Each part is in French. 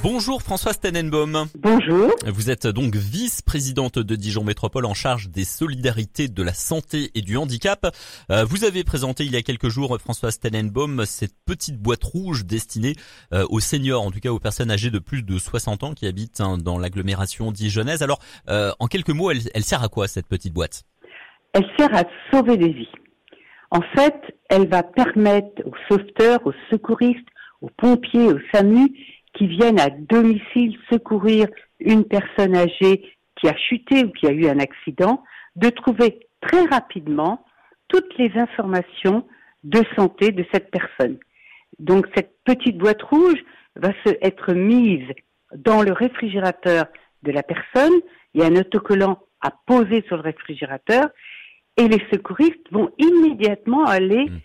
Bonjour Françoise Tenenbaum. Bonjour. Vous êtes donc vice-présidente de Dijon Métropole en charge des solidarités de la santé et du handicap. Euh, vous avez présenté il y a quelques jours, Françoise Tenenbaum, cette petite boîte rouge destinée euh, aux seniors, en tout cas aux personnes âgées de plus de 60 ans qui habitent hein, dans l'agglomération dijonnaise. Alors, euh, en quelques mots, elle, elle sert à quoi cette petite boîte? Elle sert à sauver des vies. En fait, elle va permettre aux sauveteurs, aux secouristes, aux pompiers, aux SAMU qui viennent à domicile secourir une personne âgée qui a chuté ou qui a eu un accident, de trouver très rapidement toutes les informations de santé de cette personne. Donc cette petite boîte rouge va se être mise dans le réfrigérateur de la personne. Il y a un autocollant à poser sur le réfrigérateur et les secouristes vont immédiatement aller mmh.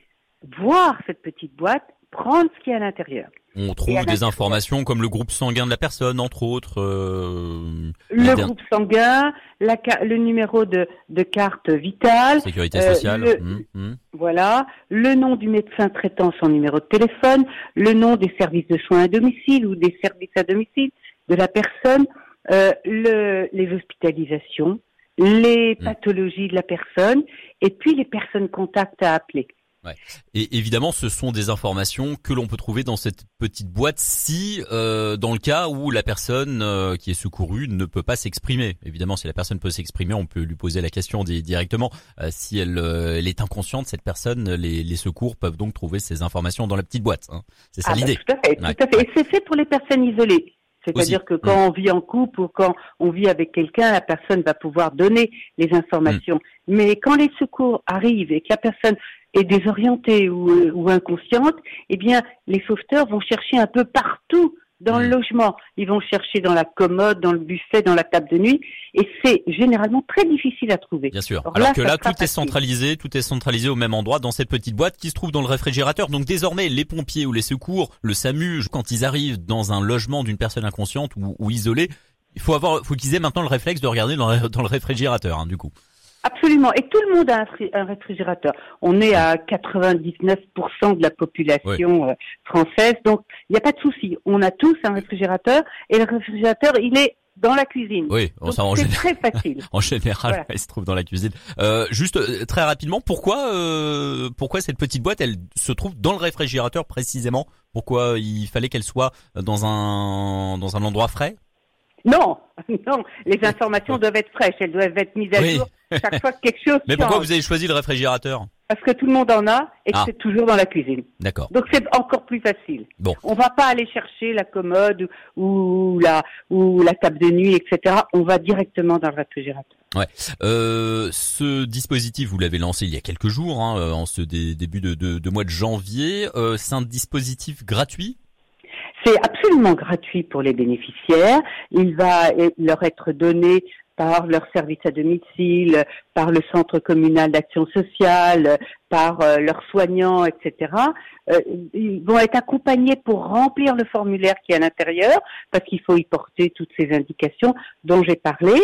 voir cette petite boîte, prendre ce qu'il y a à l'intérieur. On trouve des informations comme le groupe sanguin de la personne, entre autres. Euh, le groupe sanguin, la, le numéro de, de carte vitale. Sécurité sociale. Euh, le, mmh, mmh. Voilà. Le nom du médecin traitant, son numéro de téléphone, le nom des services de soins à domicile ou des services à domicile de la personne, euh, le, les hospitalisations, les mmh. pathologies de la personne, et puis les personnes contacts à appeler. Ouais. Et évidemment, ce sont des informations que l'on peut trouver dans cette petite boîte si, euh, dans le cas où la personne euh, qui est secourue ne peut pas s'exprimer. Évidemment, si la personne peut s'exprimer, on peut lui poser la question directement. Euh, si elle, euh, elle, est inconsciente, cette personne, les, les, secours peuvent donc trouver ces informations dans la petite boîte. Hein. C'est ça ah, l'idée. Tout à fait. Tout à fait. Et c'est fait pour les personnes isolées. C'est-à-dire que quand mmh. on vit en couple ou quand on vit avec quelqu'un, la personne va pouvoir donner les informations. Mmh. Mais quand les secours arrivent et que la personne est désorientée ou, euh, ou, inconsciente, eh bien, les sauveteurs vont chercher un peu partout dans le logement. Ils vont chercher dans la commode, dans le buffet, dans la table de nuit, et c'est généralement très difficile à trouver. Bien sûr. Alors, que là, tout est centralisé, tout est centralisé au même endroit dans cette petite boîte qui se trouve dans le réfrigérateur. Donc désormais, les pompiers ou les secours, le SAMU, quand ils arrivent dans un logement d'une personne inconsciente ou, ou isolée, il faut avoir, faut qu'ils aient maintenant le réflexe de regarder dans le, dans le réfrigérateur, hein, du coup. Absolument. Et tout le monde a un, réfrigérateur. On est à 99% de la population euh, française, donc il n'y a pas de souci. On a tous un réfrigérateur et le réfrigérateur, il est dans la cuisine. Oui, c'est très facile. en général, il se trouve dans la cuisine. Euh, juste euh, très rapidement, pourquoi euh, pourquoi cette petite boîte, elle se trouve dans le réfrigérateur précisément? Pourquoi il fallait qu'elle soit dans un dans un endroit frais? Non, non, les informations doivent être fraîches, elles doivent être mises à jour chaque fois que quelque chose Mais pourquoi vous avez choisi le réfrigérateur Parce que tout le monde en a et que ah. c'est toujours dans la cuisine. D'accord. Donc c'est encore plus facile. Bon. On va pas aller chercher la commode ou la ou la table de nuit, etc. On va directement dans le réfrigérateur. Ouais. Euh, ce dispositif, vous l'avez lancé il y a quelques jours, hein, en ce début de, de, de, mois de janvier. Euh, c'est un dispositif gratuit? Absolument gratuit pour les bénéficiaires. Il va leur être donné par leur service à domicile, par le centre communal d'action sociale, par euh, leurs soignants, etc. Euh, ils vont être accompagnés pour remplir le formulaire qui est à l'intérieur, parce qu'il faut y porter toutes ces indications dont j'ai parlé.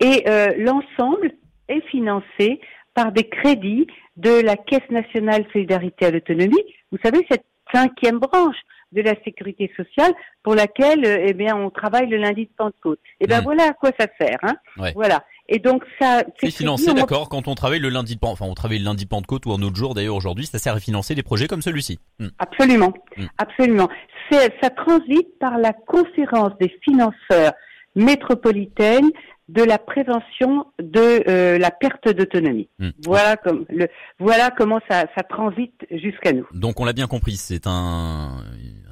Et euh, l'ensemble est financé par des crédits de la Caisse nationale solidarité à l'autonomie. Vous savez, cette cinquième branche de la sécurité sociale pour laquelle eh bien on travaille le lundi de Pentecôte. Et eh ben voilà à quoi ça sert hein. Voilà. Et donc ça c'est financé d'accord quand on travaille le lundi de enfin on travaille le lundi de Pentecôte ou un autre jour d'ailleurs aujourd'hui, ça sert à financer des projets comme celui-ci. Hmm. Absolument. Hmm. Absolument. ça transite par la conférence des financeurs métropolitaine de la prévention de euh, la perte d'autonomie. Hmm. Voilà comme le voilà comment ça, ça transite jusqu'à nous. Donc on l'a bien compris, c'est un,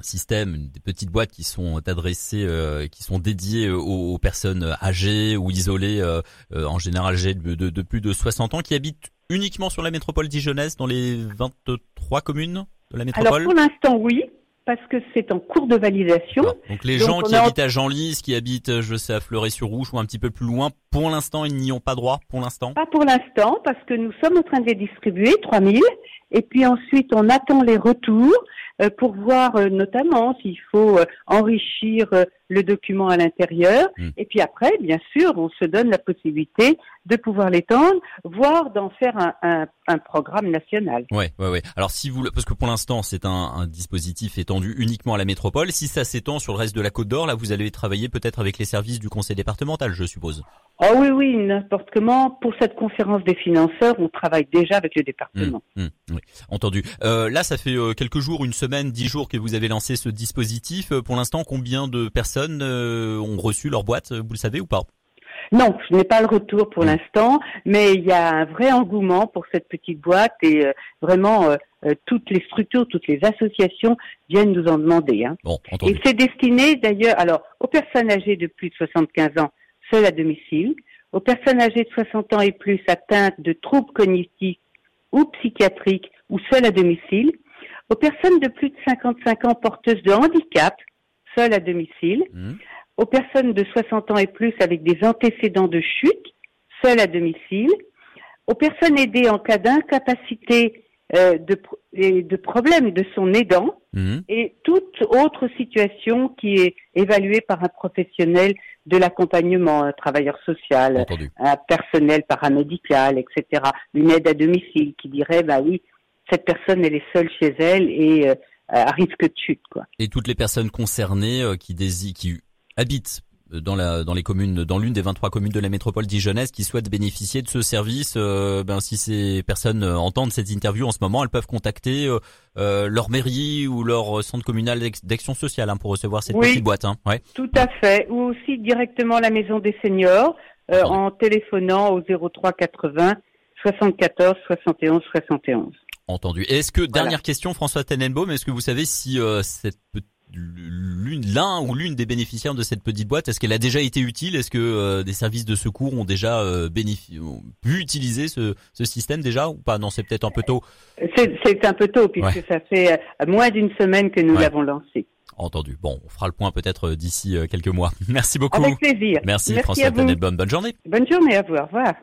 système, des petites boîtes qui sont adressées, euh, qui sont dédiées aux, personnes âgées ou isolées, euh, en général âgées de, de, de, plus de 60 ans, qui habitent uniquement sur la métropole dijonnaise, dans les 23 communes de la métropole. Alors pour l'instant oui, parce que c'est en cours de validation. Donc les gens qui habitent à Genlis, qui habitent, je sais, à Fleury-sur-Rouge ou un petit peu plus loin, pour l'instant, ils n'y ont pas droit, pour l'instant? Pas pour l'instant, parce que nous sommes en train de les distribuer, 3000, et puis ensuite on attend les retours pour voir notamment s'il faut enrichir le document à l'intérieur. Hmm. Et puis après, bien sûr, on se donne la possibilité de pouvoir l'étendre, voire d'en faire un, un, un, programme national. Ouais, ouais, ouais. Alors si vous, parce que pour l'instant c'est un, un, dispositif étendu uniquement à la métropole. Si ça s'étend sur le reste de la Côte d'Or, là vous allez travailler peut-être avec les services du Conseil départemental, je suppose. Oh oui, oui, n'importe comment. Pour cette conférence des financeurs, on travaille déjà avec le département. Hmm, hmm, oui, entendu. Euh, là, ça fait euh, quelques jours, une semaine, dix jours que vous avez lancé ce dispositif. Euh, pour l'instant, combien de personnes euh, ont reçu leur boîte Vous le savez ou pas? Non, je n'ai pas le retour pour l'instant, mais il y a un vrai engouement pour cette petite boîte et euh, vraiment euh, euh, toutes les structures, toutes les associations viennent nous en demander. Hein. et c'est destiné d'ailleurs alors aux personnes âgées de plus de 75 ans seules à domicile, aux personnes âgées de 60 ans et plus atteintes de troubles cognitifs ou psychiatriques ou seules à domicile, aux personnes de plus de 55 ans porteuses de handicap seules à domicile, mmh aux personnes de 60 ans et plus avec des antécédents de chute, seules à domicile, aux personnes aidées en cas d'incapacité euh, de, de problème de son aidant mhm. et toute autre situation qui est évaluée par un professionnel de l'accompagnement, un travailleur social, un personnel paramédical, etc. Une aide à domicile qui dirait, bah oui, cette personne elle est seule chez elle et euh, à risque de chute, quoi. Et toutes les personnes concernées euh, qui désirent, qui habitent dans la dans les communes dans l'une des 23 communes de la métropole dijonnaise qui souhaitent bénéficier de ce service euh, ben si ces personnes euh, entendent cette interview en ce moment elles peuvent contacter euh, leur mairie ou leur centre communal d'action sociale hein, pour recevoir cette petite boîte hein. ouais. tout à fait ou aussi directement la maison des seniors en téléphonant au 03 80 74 71 71 entendu est-ce que dernière question François Tenenbaum est-ce que vous savez si cette l'une, l'un ou l'une des bénéficiaires de cette petite boîte Est-ce qu'elle a déjà été utile? Est-ce que euh, des services de secours ont déjà euh, pu utiliser ce, ce, système déjà ou pas? Non, c'est peut-être un peu tôt. C'est, un peu tôt puisque ça fait euh, moins d'une semaine que nous l'avons lancé. Entendu. Bon, on fera le point peut-être d'ici quelques mois. Merci beaucoup. Avec plaisir. Merci, Merci François Bonne journée. Bonne journée à vous. Au revoir.